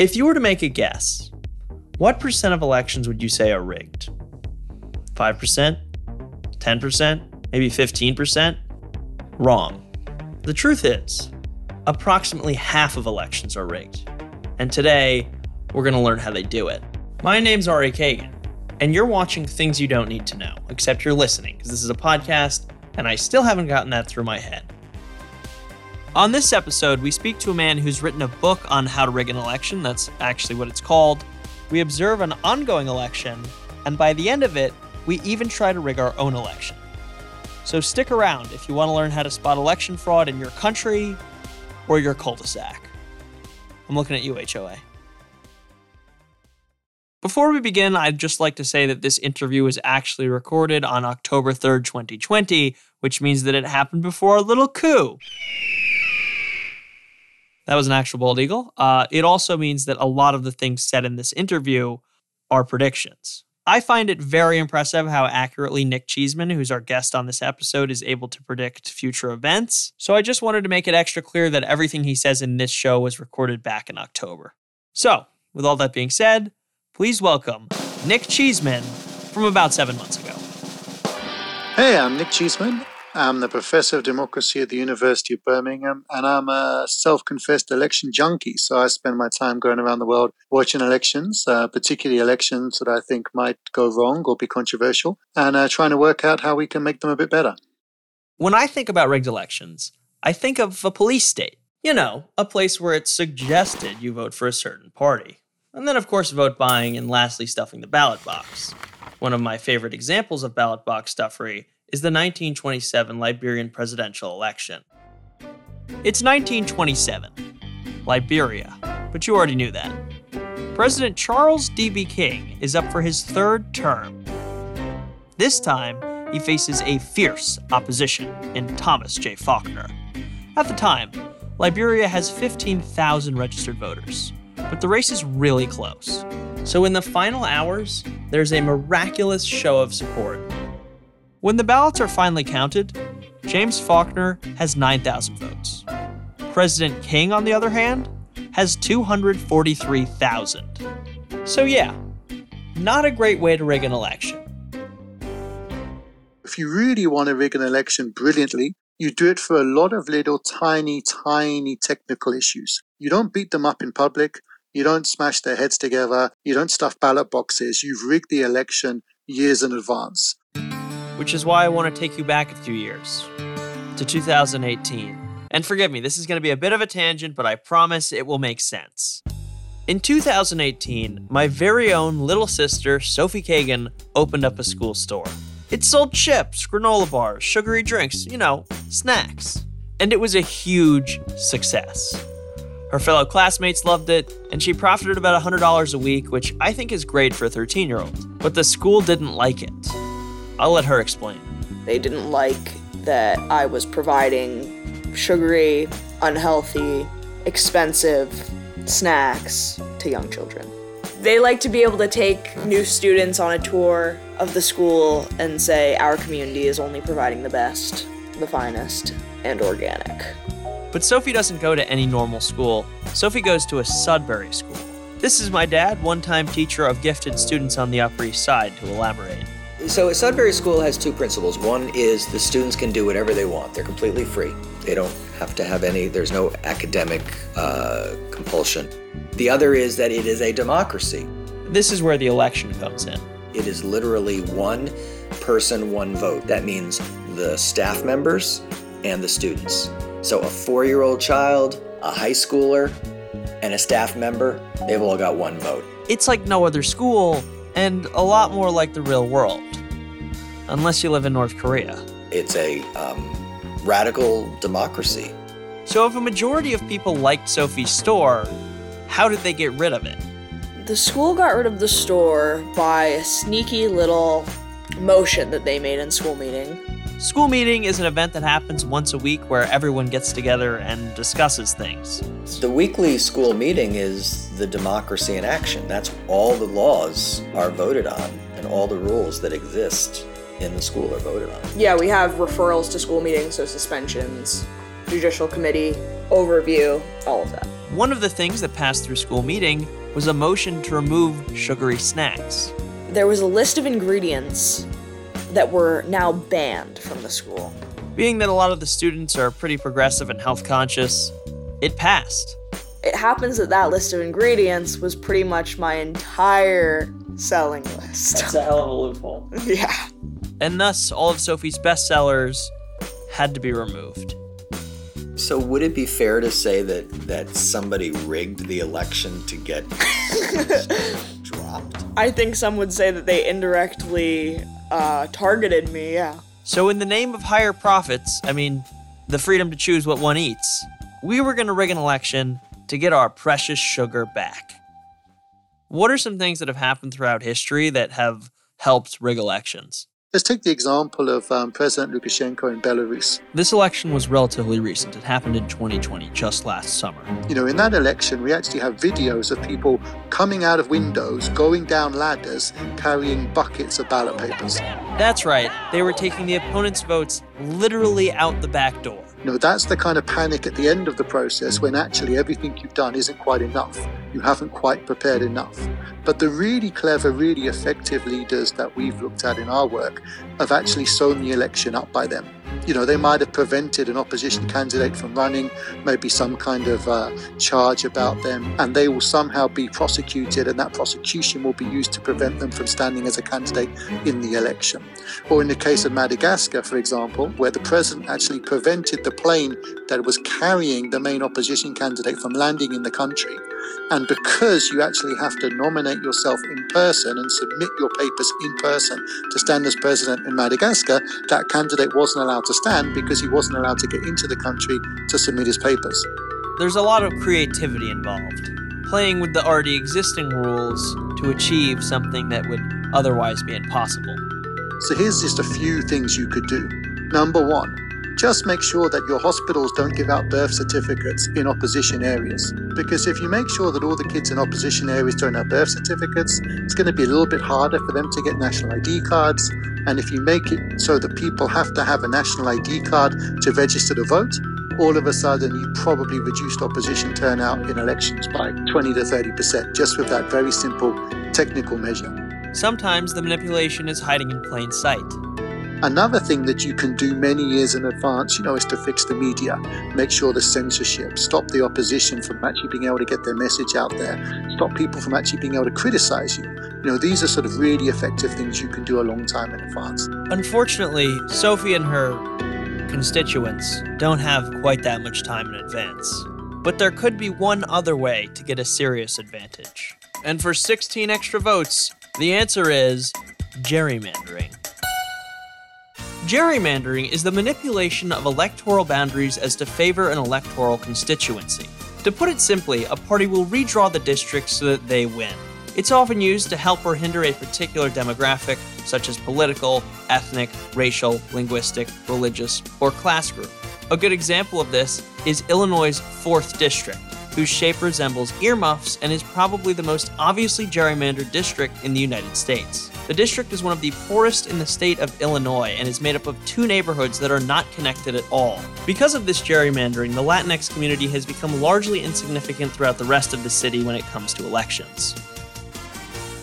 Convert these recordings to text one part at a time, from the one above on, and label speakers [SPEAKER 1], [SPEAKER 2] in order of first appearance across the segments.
[SPEAKER 1] If you were to make a guess, what percent of elections would you say are rigged? 5%? 10%? Maybe 15%? Wrong. The truth is, approximately half of elections are rigged. And today, we're going to learn how they do it. My name's Ari Kagan, and you're watching Things You Don't Need to Know, except you're listening, because this is a podcast, and I still haven't gotten that through my head. On this episode, we speak to a man who's written a book on how to rig an election. That's actually what it's called. We observe an ongoing election, and by the end of it, we even try to rig our own election. So stick around if you want to learn how to spot election fraud in your country or your cul de sac. I'm looking at you, HOA. Before we begin, I'd just like to say that this interview was actually recorded on October 3rd, 2020, which means that it happened before a little coup. That was an actual bald eagle. Uh, it also means that a lot of the things said in this interview are predictions. I find it very impressive how accurately Nic Cheeseman, who's our guest on this episode, is able to predict future events. So I just wanted to make it extra clear that everything he says in this show was recorded back in October. So, with all that being said, please welcome Nic Cheeseman from about seven months ago.
[SPEAKER 2] Hey, I'm Nic Cheeseman. I'm the professor of democracy at the University of Birmingham, and I'm a self confessed election junkie. So I spend my time going around the world watching elections, uh, particularly elections that I think might go wrong or be controversial, and uh, trying to work out how we can make them a bit better.
[SPEAKER 1] When I think about rigged elections, I think of a police state. You know, a place where it's suggested you vote for a certain party. And then, of course, vote buying, and lastly, stuffing the ballot box. One of my favorite examples of ballot box stuffery is the 1927 Liberian presidential election. It's 1927, Liberia, but you already knew that. President Charles D.B. King is up for his third term. This time, he faces a fierce opposition in Thomas J. Faulkner. At the time, Liberia has 15,000 registered voters, but the race is really close. So, in the final hours, there's a miraculous show of support when the ballots are finally counted, James Faulkner has 9,000 votes. President King, on the other hand, has 243,000. So, yeah, not a great way to rig an election.
[SPEAKER 2] If you really want to rig an election brilliantly, you do it for a lot of little tiny, tiny technical issues. You don't beat them up in public. You don't smash their heads together. You don't stuff ballot boxes. You've rigged the election years in advance
[SPEAKER 1] which is why I want to take you back a few years to 2018. And forgive me, this is going to be a bit of a tangent, but I promise it will make sense. In 2018, my very own little sister, Sophie Kagan, opened up a school store. It sold chips, granola bars, sugary drinks, you know, snacks. And it was a huge success. Her fellow classmates loved it, and she profited about $100 a week, which I think is great for a 13 year old. But the school didn't like it. I'll let her explain.
[SPEAKER 3] They didn't like that I was providing sugary, unhealthy, expensive snacks to young children. They like to be able to take new students on a tour of the school and say, Our community is only providing the best, the finest, and organic.
[SPEAKER 1] But Sophie doesn't go to any normal school. Sophie goes to a Sudbury school. This is my dad, one time teacher of gifted students on the Upper East Side, to elaborate.
[SPEAKER 4] So Sudbury School has two principles. One is the students can do whatever they want. They're completely free. They don't have to have any, there's no academic uh, compulsion. The other is that it is a democracy.
[SPEAKER 1] This is where the election comes in.
[SPEAKER 4] It is literally one person, one vote. That means the staff members and the students. So a four year old child, a high schooler, and a staff member, they've all got one vote.
[SPEAKER 1] It's like no other school and a lot more like the real world. Unless you live in North Korea.
[SPEAKER 4] It's a um, radical democracy.
[SPEAKER 1] So, if a majority of people liked Sophie's store, how did they get rid of it?
[SPEAKER 3] The school got rid of the store by a sneaky little motion that they made in school meeting.
[SPEAKER 1] School meeting is an event that happens once a week where everyone gets together and discusses things.
[SPEAKER 4] The weekly school meeting is the democracy in action. That's all the laws are voted on and all the rules that exist in the school are voted on.
[SPEAKER 3] Yeah, we have referrals to school meetings, so suspensions, judicial committee, overview, all of that.
[SPEAKER 1] One of the things that passed through school meeting was a motion to remove sugary snacks.
[SPEAKER 3] There was a list of ingredients that were now banned from the school.
[SPEAKER 1] Being that a lot of the students are pretty progressive and health conscious, it passed.
[SPEAKER 3] It happens that that list of ingredients was pretty much my entire selling list.
[SPEAKER 1] That's a hell of a loophole.
[SPEAKER 3] yeah.
[SPEAKER 1] And thus, all of Sophie's bestsellers had to be removed.
[SPEAKER 4] So would it be fair to say that that somebody rigged the election to get dropped?
[SPEAKER 3] I think some would say that they indirectly uh, targeted me, yeah.
[SPEAKER 1] So, in the name of higher profits, I mean, the freedom to choose what one eats, we were going to rig an election to get our precious sugar back. What are some things that have happened throughout history that have helped rig elections?
[SPEAKER 2] Let's take the example of um, President Lukashenko in Belarus.
[SPEAKER 1] This election was relatively recent. It happened in 2020, just last summer.
[SPEAKER 2] You know, in that election, we actually have videos of people coming out of windows, going down ladders, carrying buckets of ballot papers.
[SPEAKER 1] That's right, they were taking the opponent's votes literally out the back door.
[SPEAKER 2] You know, that's the kind of panic at the end of the process when actually everything you've done isn't quite enough. You haven't quite prepared enough. But the really clever, really effective leaders that we've looked at in our work have actually sewn the election up by them. You know, they might have prevented an opposition candidate from running, maybe some kind of uh, charge about them, and they will somehow be prosecuted, and that prosecution will be used to prevent them from standing as a candidate in the election. Or in the case of Madagascar, for example, where the president actually prevented the plane that was carrying the main opposition candidate from landing in the country. And because you actually have to nominate yourself in person and submit your papers in person to stand as president in Madagascar, that candidate wasn't allowed to stand because he wasn't allowed to get into the country to submit his papers.
[SPEAKER 1] There's a lot of creativity involved, playing with the already existing rules to achieve something that would otherwise be impossible.
[SPEAKER 2] So here's just a few things you could do. Number one, just make sure that your hospitals don't give out birth certificates in opposition areas. Because if you make sure that all the kids in opposition areas don't have birth certificates, it's going to be a little bit harder for them to get national ID cards. And if you make it so that people have to have a national ID card to register to vote, all of a sudden you probably reduced opposition turnout in elections by 20 to 30% just with that very simple technical measure.
[SPEAKER 1] Sometimes the manipulation is hiding in plain sight.
[SPEAKER 2] Another thing that you can do many years in advance, you know, is to fix the media, make sure the censorship, stop the opposition from actually being able to get their message out there, stop people from actually being able to criticize you. You know, these are sort of really effective things you can do a long time in advance.
[SPEAKER 1] Unfortunately, Sophie and her constituents don't have quite that much time in advance. But there could be one other way to get a serious advantage. And for 16 extra votes, the answer is gerrymandering. Gerrymandering is the manipulation of electoral boundaries as to favor an electoral constituency. To put it simply, a party will redraw the districts so that they win. It's often used to help or hinder a particular demographic, such as political, ethnic, racial, linguistic, religious, or class group. A good example of this is Illinois' 4th District, whose shape resembles earmuffs and is probably the most obviously gerrymandered district in the United States. The district is one of the poorest in the state of Illinois and is made up of two neighborhoods that are not connected at all. Because of this gerrymandering, the Latinx community has become largely insignificant throughout the rest of the city when it comes to elections.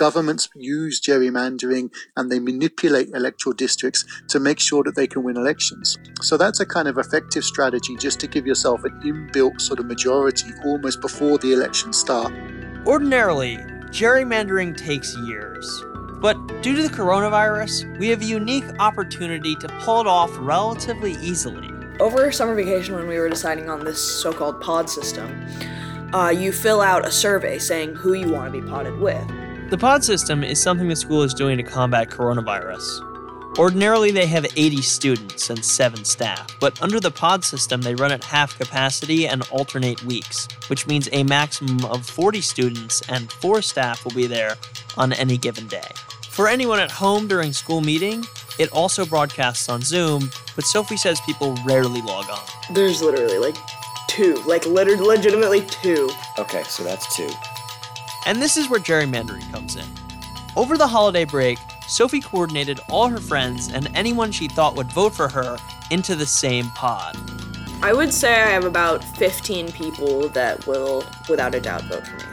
[SPEAKER 2] Governments use gerrymandering and they manipulate electoral districts to make sure that they can win elections. So that's a kind of effective strategy just to give yourself an inbuilt sort of majority almost before the elections start.
[SPEAKER 1] Ordinarily, gerrymandering takes years. But due to the coronavirus, we have a unique opportunity to pull it off relatively easily.
[SPEAKER 3] Over summer vacation, when we were deciding on this so called pod system, uh, you fill out a survey saying who you want to be potted with.
[SPEAKER 1] The pod system is something the school is doing to combat coronavirus. Ordinarily, they have 80 students and 7 staff, but under the pod system, they run at half capacity and alternate weeks, which means a maximum of 40 students and 4 staff will be there on any given day. For anyone at home during school meeting, it also broadcasts on Zoom, but Sophie says people rarely log on.
[SPEAKER 3] There's literally like two, like literally, legitimately two.
[SPEAKER 4] Okay, so that's two.
[SPEAKER 1] And this is where gerrymandering comes in. Over the holiday break, Sophie coordinated all her friends and anyone she thought would vote for her into the same pod.
[SPEAKER 3] I would say I have about 15 people that will, without a doubt, vote for me.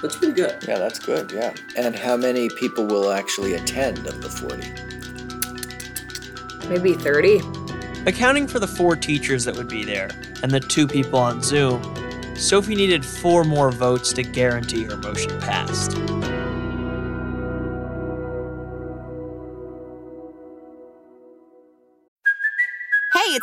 [SPEAKER 1] That's pretty good.
[SPEAKER 4] Yeah, that's good, yeah. And how many people will actually attend of the 40?
[SPEAKER 3] Maybe 30.
[SPEAKER 1] Accounting for the four teachers that would be there and the two people on Zoom, Sophie needed four more votes to guarantee her motion passed.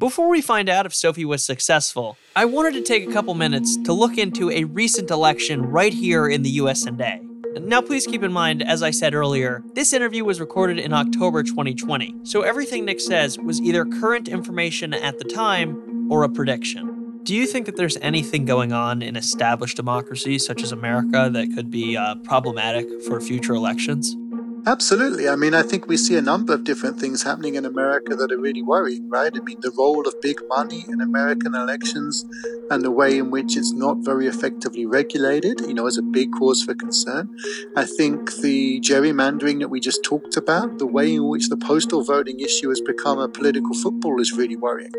[SPEAKER 1] Before we find out if Sophie was successful, I wanted to take a couple minutes to look into a recent election right here in the US and A. Now, please keep in mind, as I said earlier, this interview was recorded in October 2020, so everything Nic says was either current information at the time or a prediction. Do you think that there's anything going on in established democracies such as America that could be uh, problematic for future elections?
[SPEAKER 2] Absolutely. I mean, I think we see a number of different things happening in America that are really worrying, right? I mean, the role of big money in American elections and the way in which it's not very effectively regulated, you know, is a big cause for concern. I think the gerrymandering that we just talked about, the way in which the postal voting issue has become a political football is really worrying.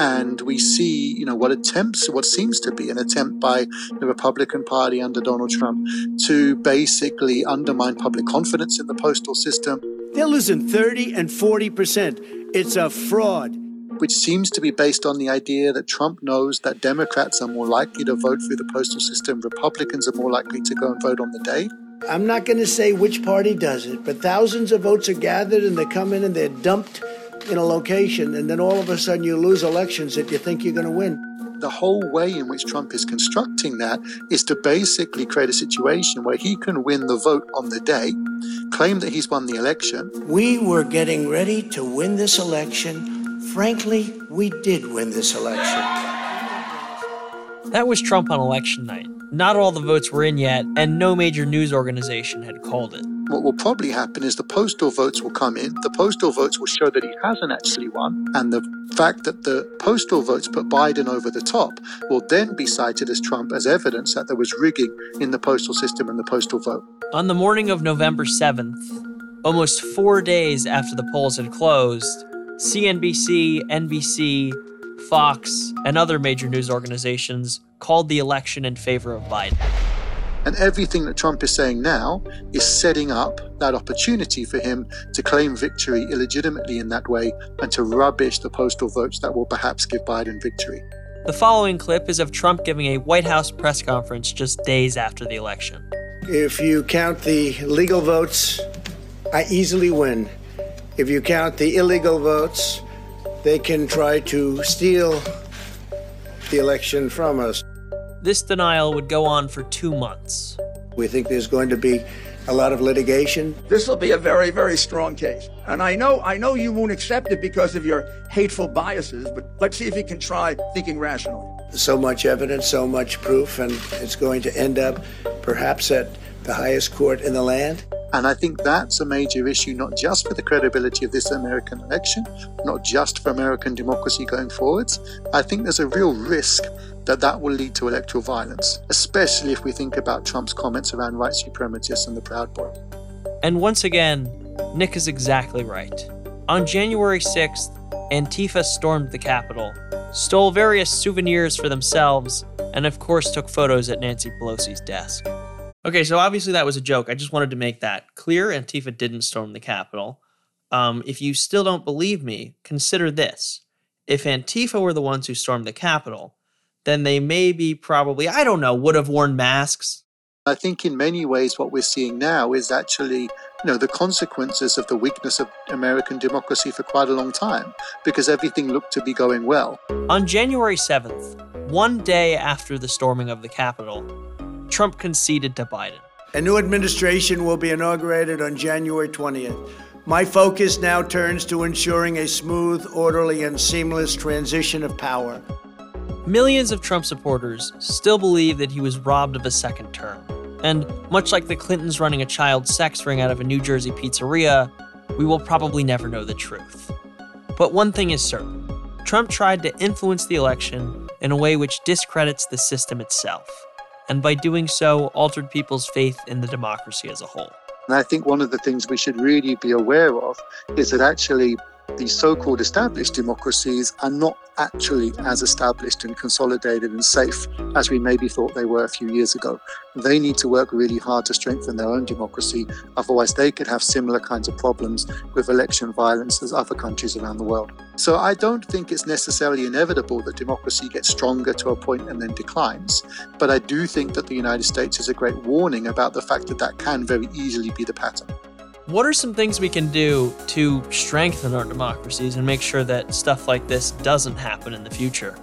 [SPEAKER 2] And we see, you know, what attempts, what seems to be an attempt by the Republican Party under Donald Trump to basically undermine public confidence in the postal system.
[SPEAKER 5] They're losing 30 and 40%. It's a fraud.
[SPEAKER 2] Which seems to be based on the idea that Trump knows that Democrats are more likely to vote through the postal system, Republicans are more likely to go and vote on the day.
[SPEAKER 5] I'm not going to say which party does it, but thousands of votes are gathered and they come in and they're dumped in a location, and then all of a sudden you lose elections that you think you're going to win.
[SPEAKER 2] The whole way in which Trump is constructing that is to basically create a situation where he can win the vote on the day, claim that he's won the election.
[SPEAKER 5] We were getting ready to win this election. Frankly, we did win this election.
[SPEAKER 1] That was Trump on election night. Not all the votes were in yet, and no major news organization had called it.
[SPEAKER 2] What will probably happen is the postal votes will come in. The postal votes will show that he hasn't actually won. And the fact that the postal votes put Biden over the top will then be cited as Trump as evidence that there was rigging in the postal system and the postal vote.
[SPEAKER 1] On the morning of November 7th, almost four days after the polls had closed, CNBC, NBC, Fox, and other major news organizations called the election in favor of Biden.
[SPEAKER 2] And everything that Trump is saying now is setting up that opportunity for him to claim victory illegitimately in that way and to rubbish the postal votes that will perhaps give Biden victory.
[SPEAKER 1] The following clip is of Trump giving a White House press conference just days after the election.
[SPEAKER 5] If you count the legal votes, I easily win. If you count the illegal votes, they can try to steal the election from us.
[SPEAKER 1] This denial would go on for two months.
[SPEAKER 5] We think there's going to be a lot of litigation.
[SPEAKER 6] This will be a very, very strong case. And I know, I know you won't accept it because of your hateful biases, but let's see if you can try thinking rationally.
[SPEAKER 5] So much evidence, so much proof, and it's going to end up perhaps at the highest court in the land.
[SPEAKER 2] And I think that's a major issue, not just for the credibility of this American election, not just for American democracy going forwards. I think there's a real risk that that will lead to electoral violence, especially if we think about Trump's comments around white supremacists and the Proud Boys.
[SPEAKER 1] And once again, Nick is exactly right. On January 6th, Antifa stormed the Capitol, stole various souvenirs for themselves, and of course took photos at Nancy Pelosi's desk. Okay, so obviously that was a joke. I just wanted to make that clear. Antifa didn't storm the Capitol. Um, if you still don't believe me, consider this. If Antifa were the ones who stormed the Capitol, then they maybe probably, I don't know, would have worn masks.
[SPEAKER 2] I think in many ways what we're seeing now is actually, you know, the consequences of the weakness of American democracy for quite a long time because everything looked to be going well.
[SPEAKER 1] On January 7th, one day after the storming of the Capitol, Trump conceded to Biden.
[SPEAKER 5] A new administration will be inaugurated on January 20th. My focus now turns to ensuring a smooth, orderly, and seamless transition of power.
[SPEAKER 1] Millions of Trump supporters still believe that he was robbed of a second term. And much like the Clintons running a child sex ring out of a New Jersey pizzeria, we will probably never know the truth. But one thing is certain Trump tried to influence the election in a way which discredits the system itself, and by doing so, altered people's faith in the democracy as a whole.
[SPEAKER 2] And I think one of the things we should really be aware of is that actually these so called established democracies are not actually as established and consolidated and safe as we maybe thought they were a few years ago. They need to work really hard to strengthen their own democracy, otherwise, they could have similar kinds of problems with election violence as other countries around the world. So, I don't think it's necessarily inevitable that democracy gets stronger to a point and then declines, but I do think that the United States is a great warning about the fact that that can very easily be the pattern.
[SPEAKER 1] What are some things we can do to strengthen our democracies and make sure that stuff like this doesn't happen in the future?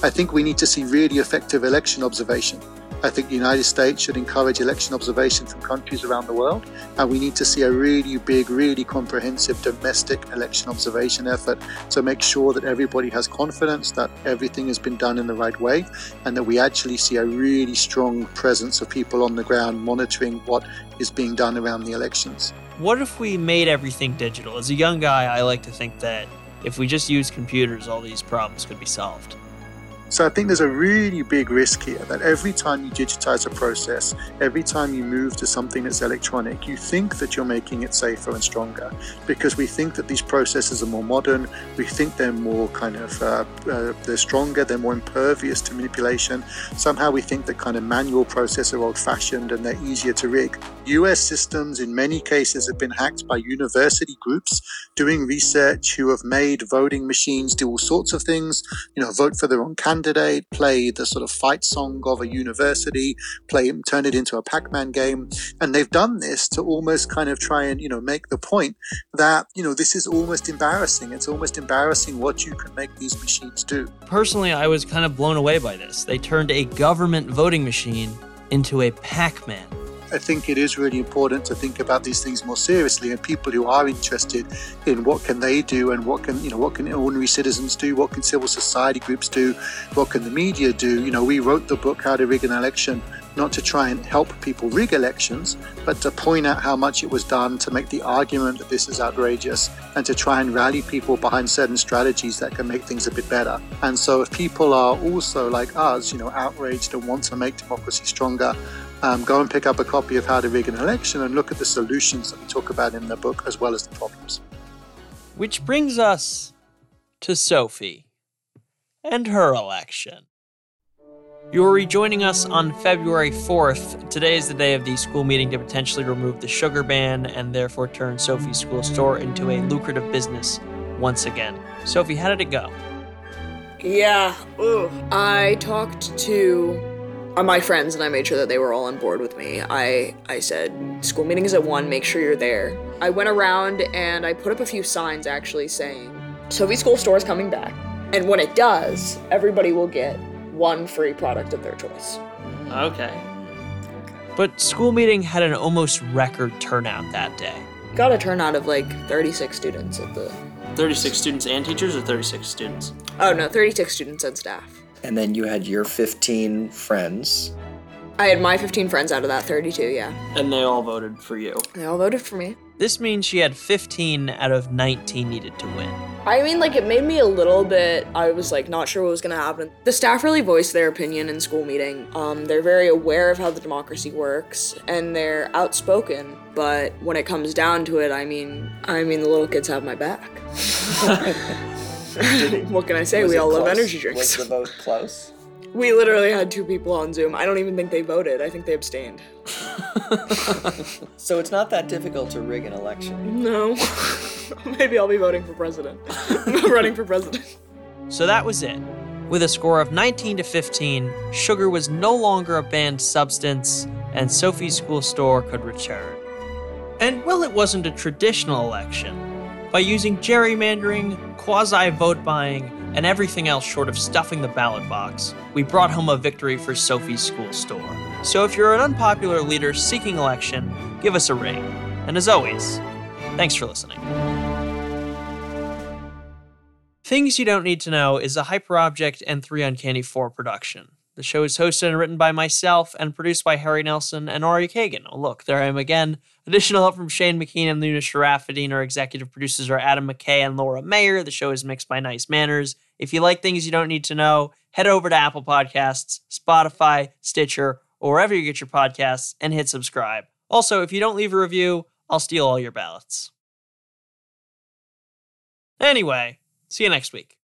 [SPEAKER 2] I think we need to see really effective election observation. I think the United States should encourage election observation from countries around the world, and we need to see a really big, really comprehensive domestic election observation effort to make sure that everybody has confidence that everything has been done in the right way, and that we actually see a really strong presence of people on the ground monitoring what is being done around the elections.
[SPEAKER 1] What if we made everything digital? As a young guy, I like to think that if we just use computers, all these problems could be solved.
[SPEAKER 2] So I think there's a really big risk here that every time you digitize a process, every time you move to something that's electronic, you think that you're making it safer and stronger because we think that these processes are more modern. We think they're more kind of uh, uh, they're stronger, they're more impervious to manipulation. Somehow we think that kind of manual processes are old-fashioned and they're easier to rig. U.S. systems in many cases have been hacked by university groups doing research who have made voting machines do all sorts of things. You know, vote for their own candidate candidate, play the sort of fight song of a university, play turn it into a Pac-Man game, and they've done this to almost kind of try and you know make the point that you know this is almost embarrassing. It's almost embarrassing what you can make these machines do.
[SPEAKER 1] Personally, I was kind of blown away by this. They turned a government voting machine into a Pac-Man.
[SPEAKER 2] I think it is really important to think about these things more seriously and people who are interested in what can they do and what can you know what can ordinary citizens do what can civil society groups do what can the media do you know we wrote the book how to rig an election not to try and help people rig elections, but to point out how much it was done to make the argument that this is outrageous and to try and rally people behind certain strategies that can make things a bit better. And so if people are also like us, you know, outraged and want to make democracy stronger, um, go and pick up a copy of How to Rig an Election and look at the solutions that we talk about in the book as well as the problems.
[SPEAKER 1] Which brings us to Sophie and her election. You're rejoining us on February 4th. Today is the day of the school meeting to potentially remove the sugar ban and therefore turn Sophie's school store into a lucrative business once again. Sophie, how did it go?
[SPEAKER 3] Yeah, ooh. I talked to my friends and I made sure that they were all on board with me. I I said school meeting is at 1, make sure you're there. I went around and I put up a few signs actually saying Sophie School Store is coming back. And when it does, everybody will get one free product of their choice.
[SPEAKER 1] Okay. But school meeting had an almost record turnout that day.
[SPEAKER 3] Got a turnout of like 36 students at the
[SPEAKER 1] 36 students and teachers, or 36 students?
[SPEAKER 3] Oh no, 36 students and staff.
[SPEAKER 4] And then you had your 15 friends.
[SPEAKER 3] I had my 15 friends out of that 32, yeah.
[SPEAKER 1] And they all voted for you.
[SPEAKER 3] They all voted for me.
[SPEAKER 1] This means she had 15 out of 19 needed to win.
[SPEAKER 3] I mean, like, it made me a little bit, I was like, not sure what was gonna happen. The staff really voiced their opinion in school meeting. Um, they're very aware of how the democracy works, and they're outspoken. But when it comes down to it, I mean, I mean, the little kids have my back. what can I say?
[SPEAKER 4] Was
[SPEAKER 3] we
[SPEAKER 4] it
[SPEAKER 3] all love energy drinks.
[SPEAKER 4] Was the vote close?
[SPEAKER 3] We literally had two people on Zoom. I don't even think they voted. I think they abstained.
[SPEAKER 4] So it's not that difficult to rig an election.
[SPEAKER 3] No. Maybe I'll be voting for president. I'm Running for president.
[SPEAKER 1] So that was it. With a score of 19 to 15, sugar was no longer a banned substance, and Sophie's school store could return. And well, it wasn't a traditional election. By using gerrymandering, quasi vote buying, and everything else short of stuffing the ballot box, we brought home a victory for Sophie's school store. So if you're an unpopular leader seeking election, give us a ring. And as always, thanks for listening. Things You Don't Need to Know is a Hyperobject and 3 Uncanny 4 production. The show is hosted and written by myself and produced by Harry Nelson and Ari Kagan. Oh, look, there I am again. Additional help from Shane McKean and Luna Sharafadine. Our executive producers are Adam McKay and Laura Mayer. The show is mixed by Nice Manners. If you like things you don't need to know, head over to Apple Podcasts, Spotify, Stitcher, or wherever you get your podcasts and hit subscribe. Also, if you don't leave a review, I'll steal all your ballots. Anyway, see you next week.